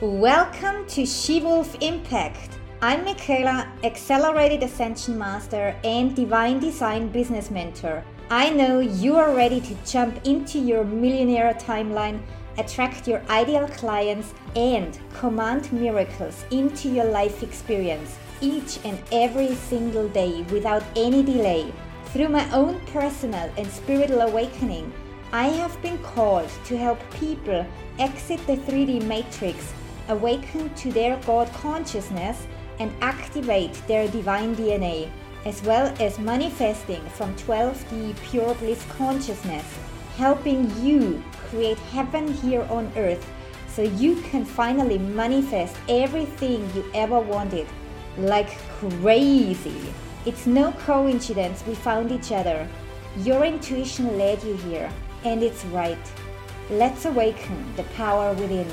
Welcome to She Wolf Impact. I'm Michaela, Accelerated Ascension Master and Divine Design Business Mentor. I know you are ready to jump into your millionaire timeline, attract your ideal clients, and command miracles into your life experience each and every single day without any delay. Through my own personal and spiritual awakening, I have been called to help people exit the 3D matrix awaken to their God consciousness and activate their divine DNA, as well as manifesting from 12D pure bliss consciousness, helping you create heaven here on earth so you can finally manifest everything you ever wanted like crazy. It's no coincidence we found each other. Your intuition led you here, and it's right. Let's awaken the power within.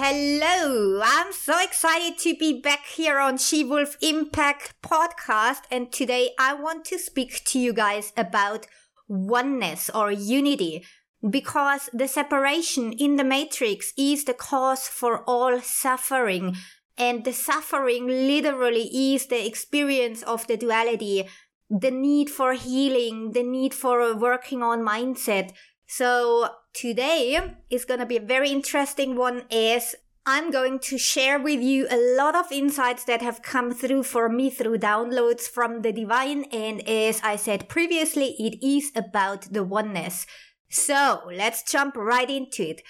Hello, I'm so excited to be back here on She Wolf Impact podcast. And today I want to speak to you guys about oneness or unity because the separation in the matrix is the cause for all suffering. And the suffering literally is the experience of the duality, the need for healing, the need for working on mindset, so today is going to be a very interesting one is I'm going to share with you a lot of insights that have come through for me through downloads from the divine. And as I said previously, it is about the oneness. So let's jump right into it.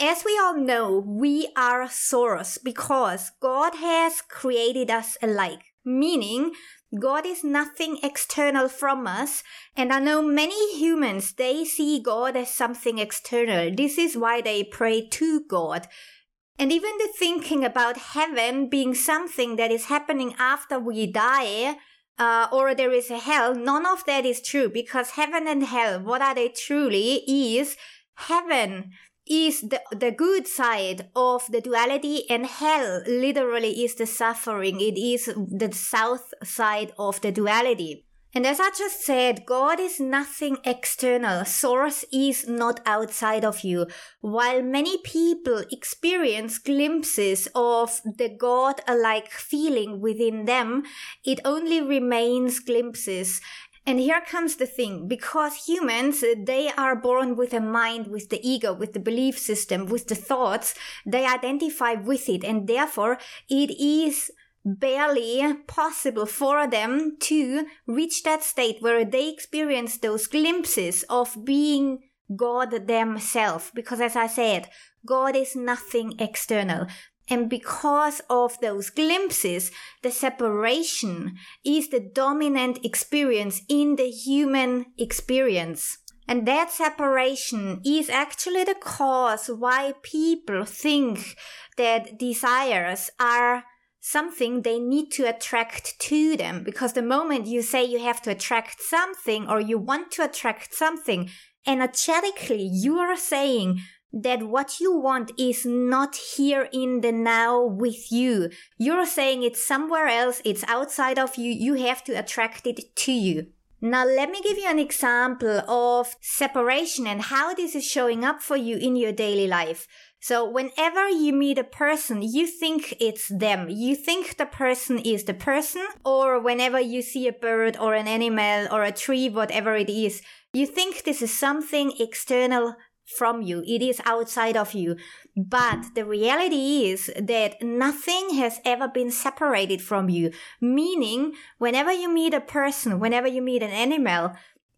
As we all know, we are source because God has created us alike, meaning God is nothing external from us. And I know many humans, they see God as something external. This is why they pray to God. And even the thinking about heaven being something that is happening after we die, uh, or there is a hell, none of that is true because heaven and hell, what are they truly is heaven is the, the good side of the duality and hell literally is the suffering. It is the south side of the duality. And as I just said, God is nothing external. Source is not outside of you. While many people experience glimpses of the God-alike feeling within them, it only remains glimpses. And here comes the thing because humans, uh, they are born with a mind, with the ego, with the belief system, with the thoughts, they identify with it, and therefore it is barely possible for them to reach that state where they experience those glimpses of being God themselves. Because as I said, God is nothing external. And because of those glimpses, the separation is the dominant experience in the human experience. And that separation is actually the cause why people think that desires are something they need to attract to them. Because the moment you say you have to attract something or you want to attract something, energetically you are saying that what you want is not here in the now with you. You're saying it's somewhere else, it's outside of you, you have to attract it to you. Now, let me give you an example of separation and how this is showing up for you in your daily life. So, whenever you meet a person, you think it's them. You think the person is the person, or whenever you see a bird or an animal or a tree, whatever it is, you think this is something external from you. It is outside of you. But the reality is that nothing has ever been separated from you. Meaning, whenever you meet a person, whenever you meet an animal,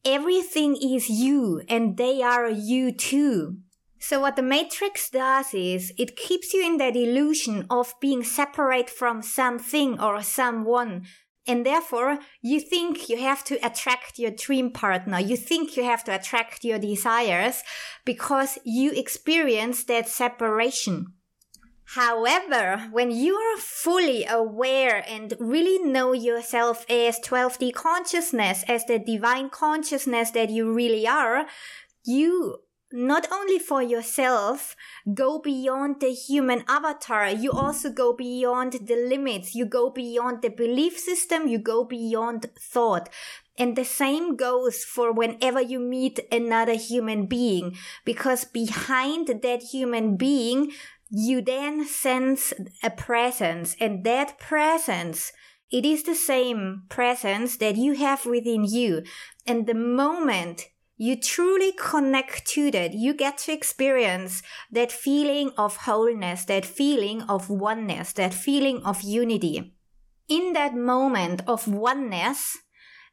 everything is you and they are you too. So what the matrix does is it keeps you in that illusion of being separate from something or someone and therefore, you think you have to attract your dream partner. You think you have to attract your desires because you experience that separation. However, when you are fully aware and really know yourself as 12D consciousness, as the divine consciousness that you really are, you not only for yourself go beyond the human avatar. You also go beyond the limits. You go beyond the belief system. You go beyond thought. And the same goes for whenever you meet another human being, because behind that human being, you then sense a presence and that presence it is the same presence that you have within you. And the moment you truly connect to that, you get to experience that feeling of wholeness, that feeling of oneness, that feeling of unity. In that moment of oneness,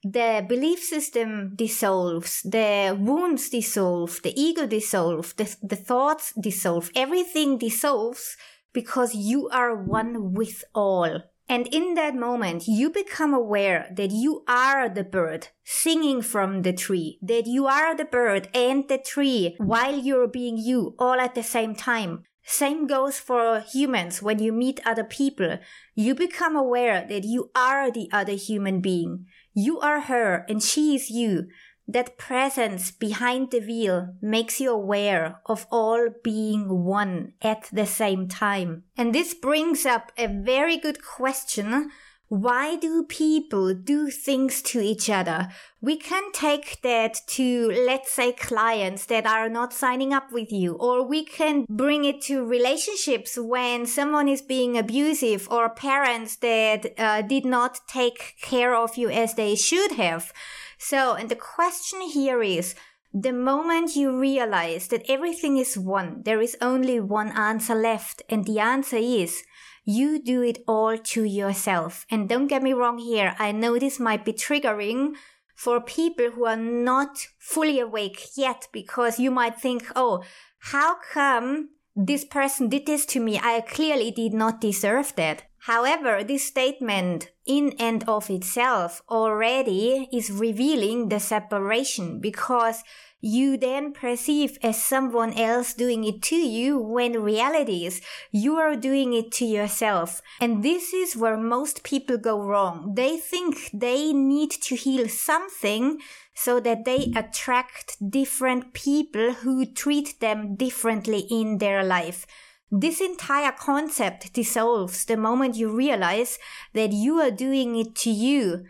the belief system dissolves, the wounds dissolve, the ego dissolves, the, the thoughts dissolve, everything dissolves because you are one with all. And in that moment, you become aware that you are the bird singing from the tree, that you are the bird and the tree while you're being you all at the same time. Same goes for humans when you meet other people. You become aware that you are the other human being. You are her and she is you. That presence behind the veil makes you aware of all being one at the same time. And this brings up a very good question. Why do people do things to each other? We can take that to, let's say, clients that are not signing up with you, or we can bring it to relationships when someone is being abusive or parents that uh, did not take care of you as they should have. So, and the question here is, the moment you realize that everything is one, there is only one answer left, and the answer is you do it all to yourself. And don't get me wrong here, I know this might be triggering for people who are not fully awake yet because you might think, oh, how come this person did this to me? I clearly did not deserve that. However, this statement in and of itself already is revealing the separation because you then perceive as someone else doing it to you when reality is you are doing it to yourself. And this is where most people go wrong. They think they need to heal something so that they attract different people who treat them differently in their life. This entire concept dissolves the moment you realize that you are doing it to you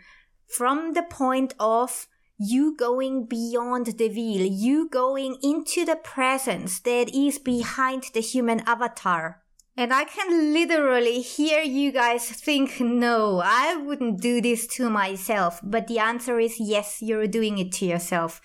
from the point of you going beyond the veil, you going into the presence that is behind the human avatar. And I can literally hear you guys think, no, I wouldn't do this to myself. But the answer is yes, you're doing it to yourself.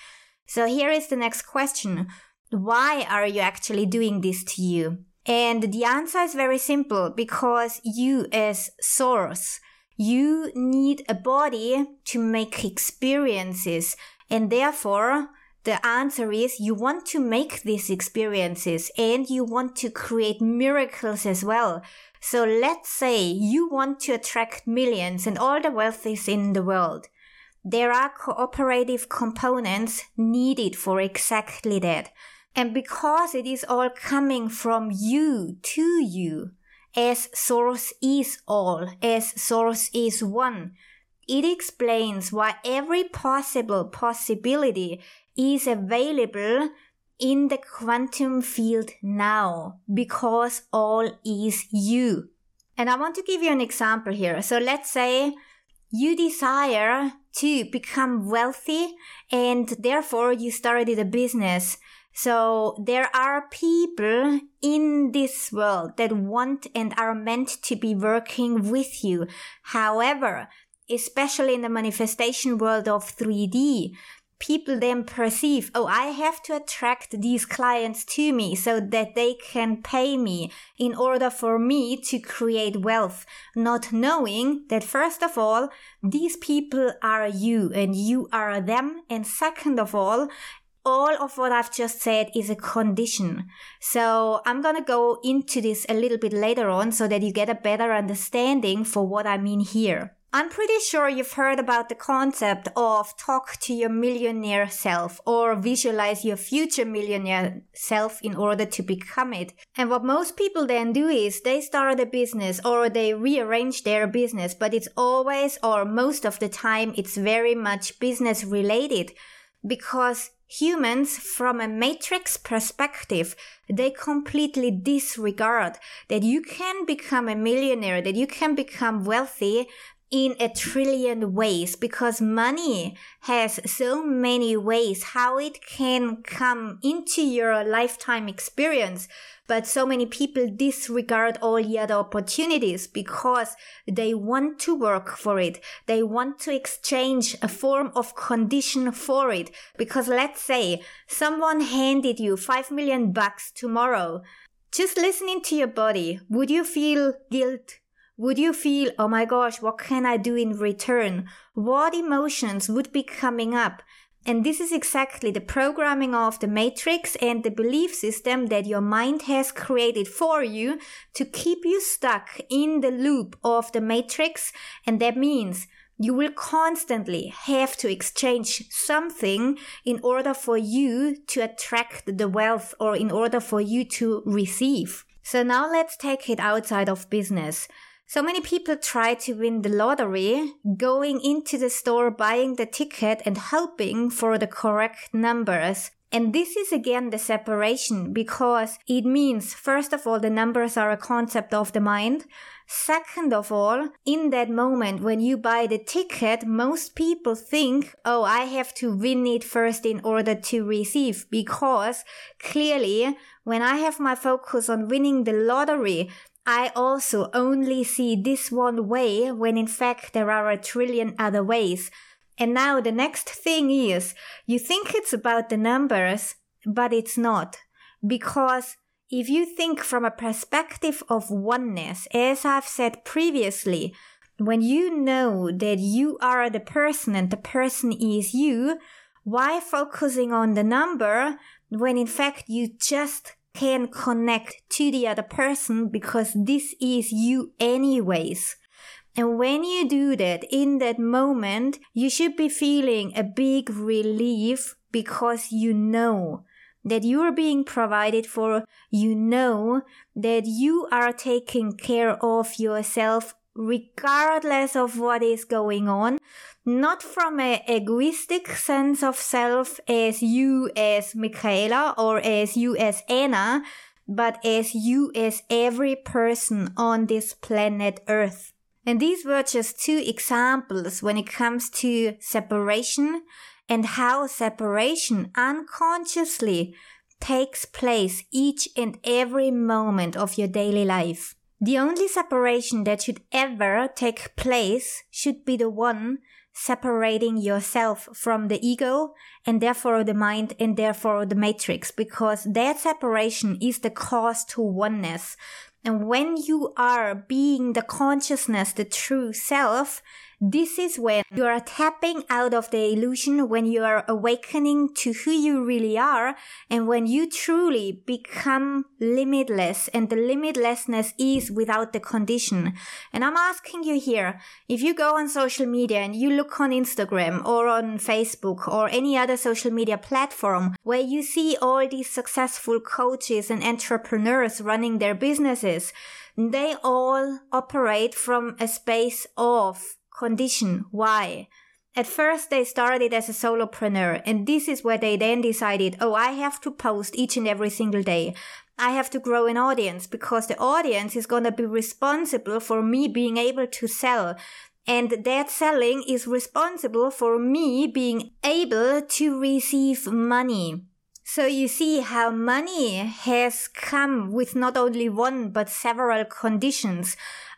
So here is the next question. Why are you actually doing this to you? And the answer is very simple because you as source you need a body to make experiences. And therefore, the answer is you want to make these experiences and you want to create miracles as well. So let's say you want to attract millions and all the wealth is in the world. There are cooperative components needed for exactly that. And because it is all coming from you to you, as source is all, as source is one. It explains why every possible possibility is available in the quantum field now, because all is you. And I want to give you an example here. So let's say you desire to become wealthy and therefore you started a business so there are people in this world that want and are meant to be working with you. However, especially in the manifestation world of 3D, people then perceive, oh, I have to attract these clients to me so that they can pay me in order for me to create wealth, not knowing that first of all, these people are you and you are them. And second of all, all of what I've just said is a condition. So I'm going to go into this a little bit later on so that you get a better understanding for what I mean here. I'm pretty sure you've heard about the concept of talk to your millionaire self or visualize your future millionaire self in order to become it. And what most people then do is they start a business or they rearrange their business, but it's always or most of the time it's very much business related because humans from a matrix perspective they completely disregard that you can become a millionaire that you can become wealthy in a trillion ways because money has so many ways how it can come into your lifetime experience. But so many people disregard all the other opportunities because they want to work for it. They want to exchange a form of condition for it. Because let's say someone handed you five million bucks tomorrow. Just listening to your body, would you feel guilt, would you feel, oh my gosh, what can I do in return? What emotions would be coming up? And this is exactly the programming of the matrix and the belief system that your mind has created for you to keep you stuck in the loop of the matrix. And that means you will constantly have to exchange something in order for you to attract the wealth or in order for you to receive. So now let's take it outside of business. So many people try to win the lottery, going into the store, buying the ticket and hoping for the correct numbers. And this is again the separation because it means, first of all, the numbers are a concept of the mind. Second of all, in that moment when you buy the ticket, most people think, oh, I have to win it first in order to receive because clearly when I have my focus on winning the lottery, I also only see this one way when in fact there are a trillion other ways. And now the next thing is you think it's about the numbers, but it's not. Because if you think from a perspective of oneness, as I've said previously, when you know that you are the person and the person is you, why focusing on the number when in fact you just can connect to the other person because this is you anyways. And when you do that in that moment, you should be feeling a big relief because you know that you are being provided for. You know that you are taking care of yourself regardless of what is going on not from an egoistic sense of self as you as Michaela or as you as Anna, but as you as every person on this planet Earth. And these were just two examples when it comes to separation and how separation unconsciously takes place each and every moment of your daily life. The only separation that should ever take place should be the one separating yourself from the ego and therefore the mind and therefore the matrix because that separation is the cause to oneness. And when you are being the consciousness, the true self, this is when you are tapping out of the illusion, when you are awakening to who you really are, and when you truly become limitless, and the limitlessness is without the condition. And I'm asking you here, if you go on social media and you look on Instagram or on Facebook or any other social media platform where you see all these successful coaches and entrepreneurs running their businesses, they all operate from a space of condition. Why? At first, they started as a solopreneur, and this is where they then decided, oh, I have to post each and every single day. I have to grow an audience because the audience is going to be responsible for me being able to sell. And that selling is responsible for me being able to receive money. So you see how money has come with not only one but several conditions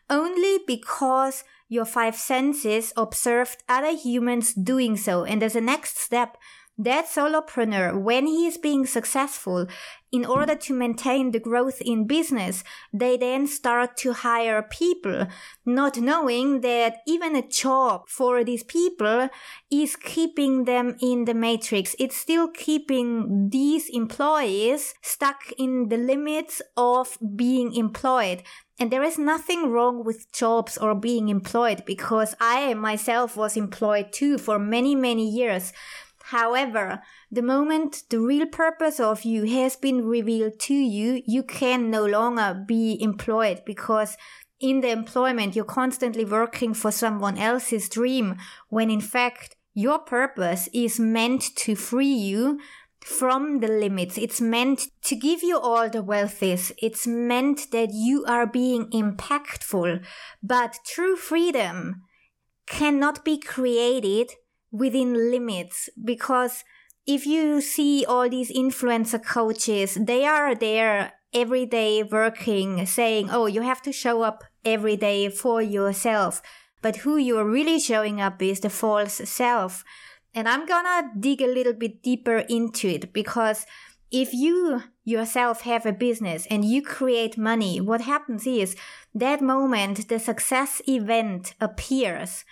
only because your five senses observed other humans doing so. And as a next step, that solopreneur, when he is being successful, in order to maintain the growth in business, they then start to hire people, not knowing that even a job for these people is keeping them in the matrix. It's still keeping these employees stuck in the limits of being employed. And there is nothing wrong with jobs or being employed because I myself was employed too for many, many years. However, the moment the real purpose of you has been revealed to you, you can no longer be employed because in the employment you're constantly working for someone else's dream when in fact your purpose is meant to free you from the limits. It's meant to give you all the wealth is. It's meant that you are being impactful. But true freedom cannot be created within limits because if you see all these influencer coaches, they are there every day working, saying, oh, you have to show up every day for yourself. But who you're really showing up is the false self. And I'm gonna dig a little bit deeper into it because if you yourself have a business and you create money, what happens is that moment the success event appears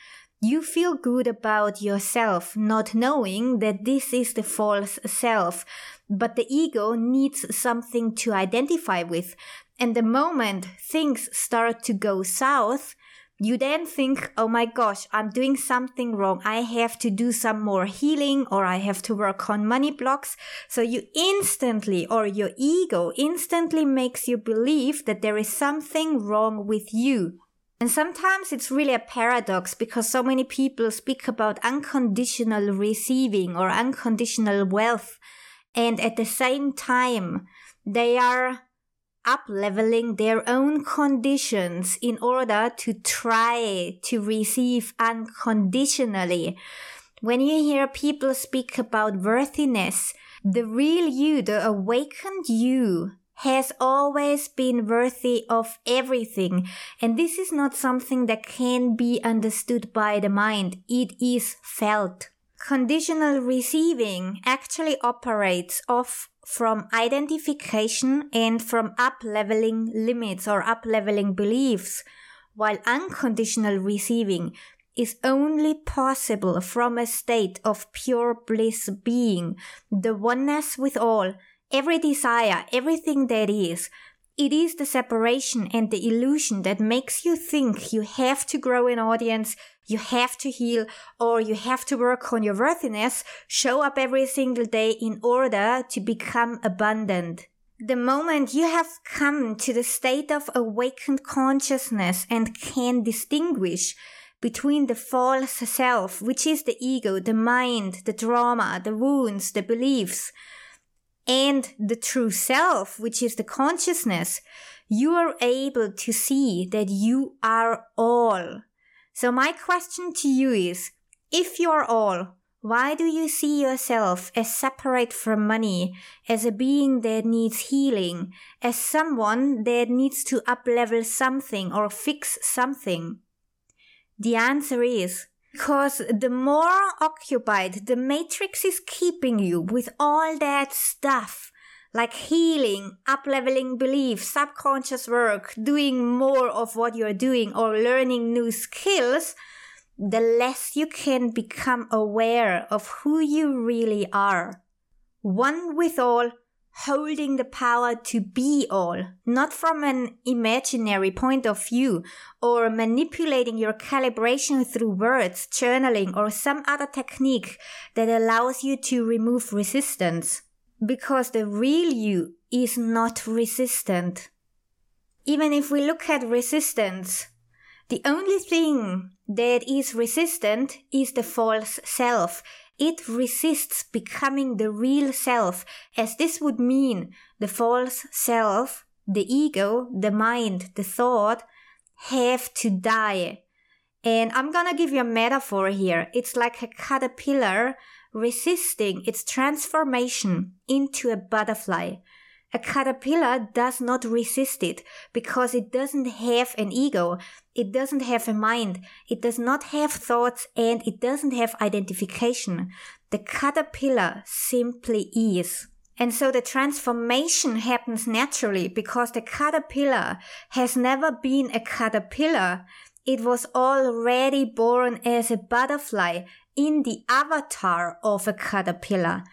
you feel good about yourself, not knowing that this is the false self. But the ego needs something to identify with. And the moment things start to go south, you then think, oh my gosh, I'm doing something wrong. I have to do some more healing or I have to work on money blocks. So you instantly, or your ego instantly makes you believe that there is something wrong with you. And sometimes it's really a paradox because so many people speak about unconditional receiving or unconditional wealth. And at the same time, they are up leveling their own conditions in order to try to receive unconditionally. When you hear people speak about worthiness, the real you, the awakened you, has always been worthy of everything. And this is not something that can be understood by the mind. It is felt. Conditional receiving actually operates off from identification and from up leveling limits or up leveling beliefs, while unconditional receiving is only possible from a state of pure bliss being, the oneness with all, every desire, everything that is, it is the separation and the illusion that makes you think you have to grow an audience, you have to heal, or you have to work on your worthiness, show up every single day in order to become abundant. The moment you have come to the state of awakened consciousness and can distinguish between the false self, which is the ego, the mind, the drama, the wounds, the beliefs, and the true self, which is the consciousness, you are able to see that you are all. So my question to you is, if you are all, why do you see yourself as separate from money, as a being that needs healing, as someone that needs to uplevel something or fix something? The answer is because the more occupied the matrix is keeping you with all that stuff, like healing, upleveling belief, subconscious work, doing more of what you're doing, or learning new skills, the less you can become aware of who you really are. One with all holding the power to be all, not from an imaginary point of view, or manipulating your calibration through words, journaling, or some other technique that allows you to remove resistance. Because the real you is not resistant. Even if we look at resistance, the only thing that is resistant is the false self. It resists becoming the real self, as this would mean the false self, the ego, the mind, the thought have to die. And I'm gonna give you a metaphor here. It's like a caterpillar resisting its transformation into a butterfly. A caterpillar does not resist it because it doesn't have an ego, it doesn't have a mind, it does not have thoughts, and it doesn't have identification. The caterpillar simply is. And so the transformation happens naturally because the caterpillar has never been a caterpillar. It was already born as a butterfly in the avatar of a caterpillar.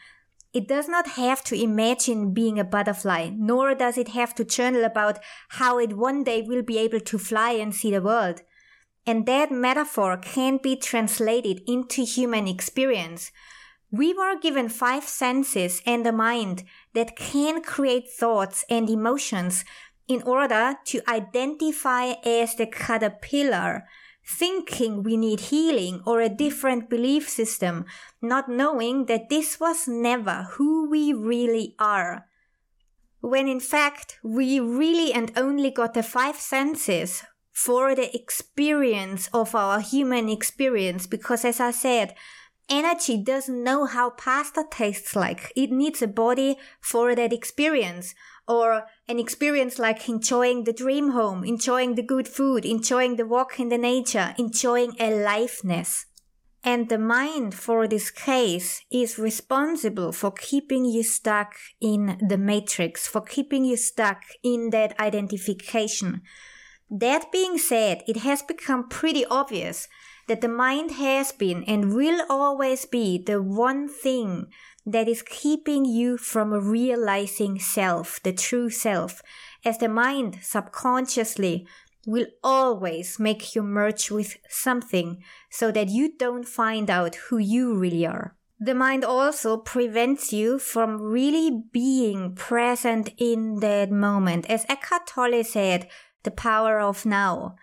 It does not have to imagine being a butterfly, nor does it have to journal about how it one day will be able to fly and see the world. And that metaphor can be translated into human experience. We were given five senses and a mind that can create thoughts and emotions in order to identify as the caterpillar thinking we need healing or a different belief system, not knowing that this was never who we really are. When in fact, we really and only got the five senses for the experience of our human experience. Because as I said, energy doesn't know how pasta tastes like. It needs a body for that experience or an experience like enjoying the dream home, enjoying the good food, enjoying the walk in the nature, enjoying aliveness. And the mind, for this case, is responsible for keeping you stuck in the matrix, for keeping you stuck in that identification. That being said, it has become pretty obvious that the mind has been and will always be the one thing that is keeping you from realizing self, the true self, as the mind subconsciously will always make you merge with something so that you don't find out who you really are. The mind also prevents you from really being present in that moment. As Eckhart Tolle said, the power of now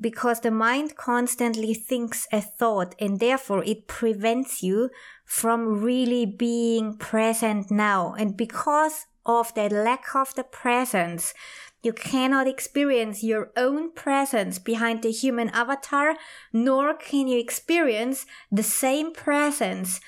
because the mind constantly thinks a thought and therefore it prevents you from really being present now. And because of that lack of the presence, you cannot experience your own presence behind the human avatar, nor can you experience the same presence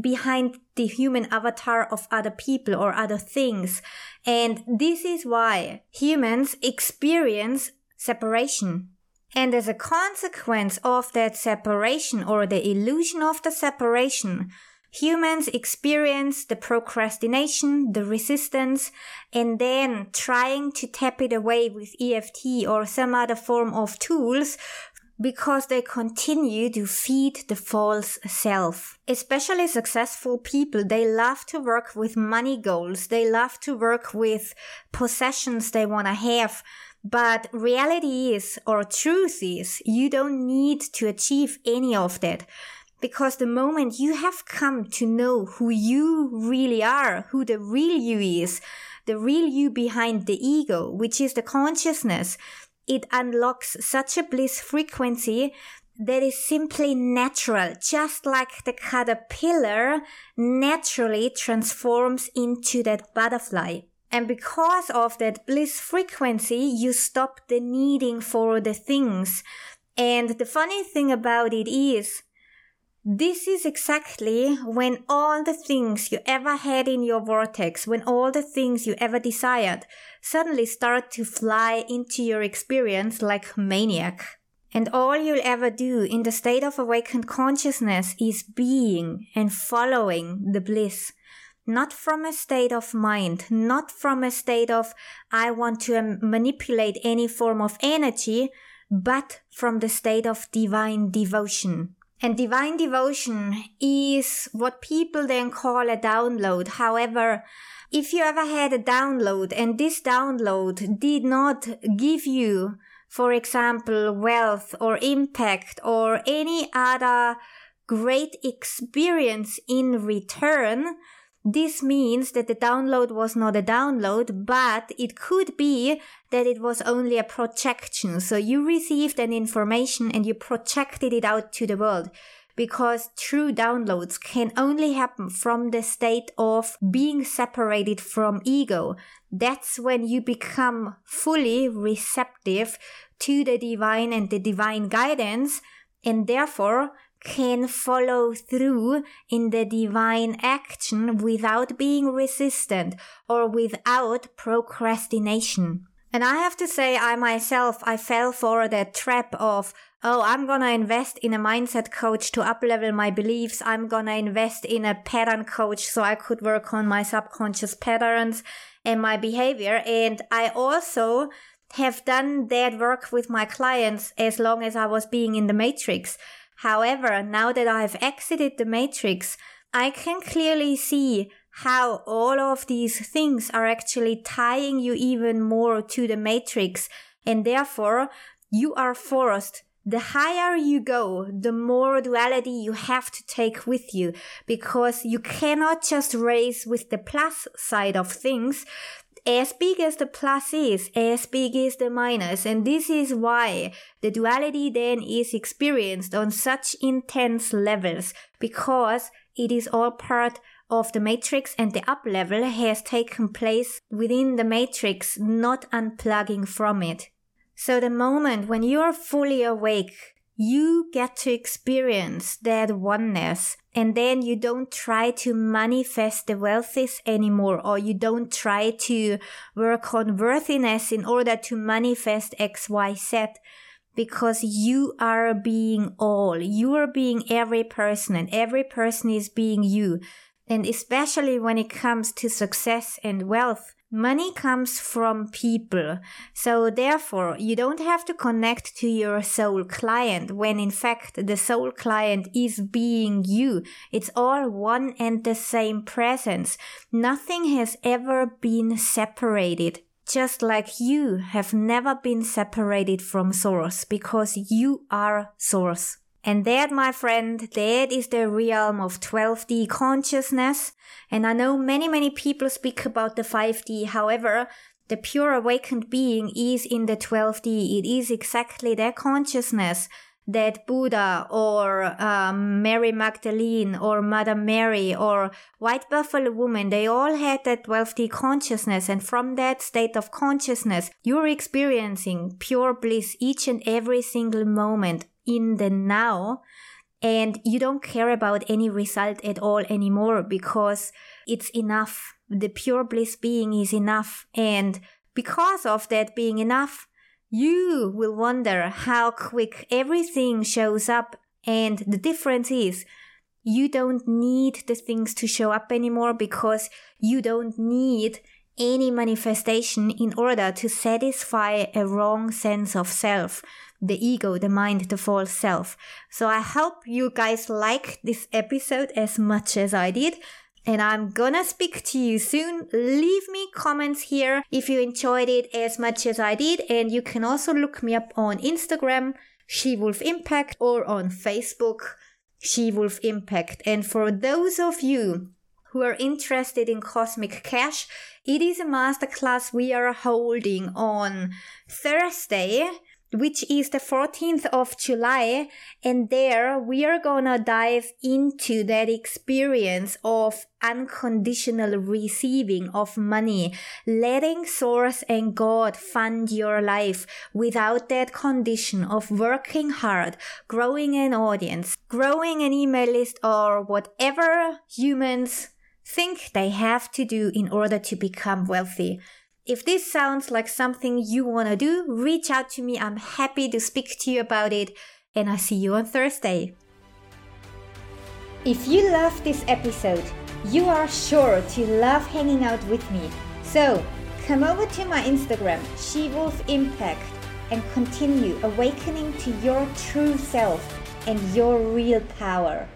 behind the human avatar of other people or other things. And this is why humans experience separation and as a consequence of that separation or the illusion of the separation, humans experience the procrastination, the resistance, and then trying to tap it away with EFT or some other form of tools because they continue to feed the false self. Especially successful people, they love to work with money goals. They love to work with possessions they want to have but reality is, or truth is, you don't need to achieve any of that. Because the moment you have come to know who you really are, who the real you is, the real you behind the ego, which is the consciousness, it unlocks such a bliss frequency that is simply natural, just like the caterpillar naturally transforms into that butterfly. And because of that bliss frequency, you stop the needing for the things. And the funny thing about it is, this is exactly when all the things you ever had in your vortex, when all the things you ever desired suddenly start to fly into your experience like maniac. And all you'll ever do in the state of awakened consciousness is being and following the bliss not from a state of mind, not from a state of I want to um, manipulate any form of energy, but from the state of divine devotion. And divine devotion is what people then call a download. However, if you ever had a download and this download did not give you, for example, wealth or impact or any other great experience in return, this means that the download was not a download, but it could be that it was only a projection. So you received an information and you projected it out to the world because true downloads can only happen from the state of being separated from ego. That's when you become fully receptive to the divine and the divine guidance and therefore can follow through in the divine action without being resistant or without procrastination. And I have to say, I myself, I fell for that trap of, oh, I'm gonna invest in a mindset coach to uplevel my beliefs. I'm gonna invest in a pattern coach so I could work on my subconscious patterns and my behavior. And I also have done that work with my clients as long as I was being in the matrix. However, now that I've exited the matrix, I can clearly see how all of these things are actually tying you even more to the matrix and therefore you are forced the higher you go, the more duality you have to take with you because you cannot just race with the plus side of things as big as the plus is, as big is the. And this is why the duality then is experienced on such intense levels because it is all part of the matrix and the up level has taken place within the matrix, not unplugging from it. So the moment when you are fully awake, you get to experience that oneness and then you don't try to manifest the wealthies anymore or you don't try to work on worthiness in order to manifest xyz because you are being all. You are being every person and every person is being you. And especially when it comes to success and wealth Money comes from people. So therefore, you don't have to connect to your soul client when in fact the soul client is being you. It's all one and the same presence. Nothing has ever been separated. Just like you have never been separated from source because you are source. And that, my friend, that is the realm of 12D consciousness. And I know many, many people speak about the 5D. However, the pure awakened being is in the 12D. It is exactly that consciousness that Buddha or um, Mary Magdalene or Mother Mary or White Buffalo Woman, they all had that 12D consciousness. And from that state of consciousness, you're experiencing pure bliss each and every single moment in the now and you don't care about any result at all anymore because it's enough. The pure bliss being is enough. And because of that being enough, you will wonder how quick everything shows up. And the difference is you don't need the things to show up anymore because you don't need any manifestation in order to satisfy a wrong sense of self the ego, the mind, the false self. So I hope you guys like this episode as much as I did. And I'm gonna speak to you soon. Leave me comments here if you enjoyed it as much as I did. And you can also look me up on Instagram, She Wolf Impact, or on Facebook, She Wolf Impact. And for those of you who are interested in Cosmic Cash, it is a masterclass we are holding on Thursday which is the 14th of July. And there we are gonna dive into that experience of unconditional receiving of money, letting source and God fund your life without that condition of working hard, growing an audience, growing an email list or whatever humans think they have to do in order to become wealthy. If this sounds like something you want to do, reach out to me. I'm happy to speak to you about it. And I see you on Thursday. If you love this episode, you are sure to love hanging out with me. So come over to my Instagram, SheWolf Impact, and continue awakening to your true self and your real power.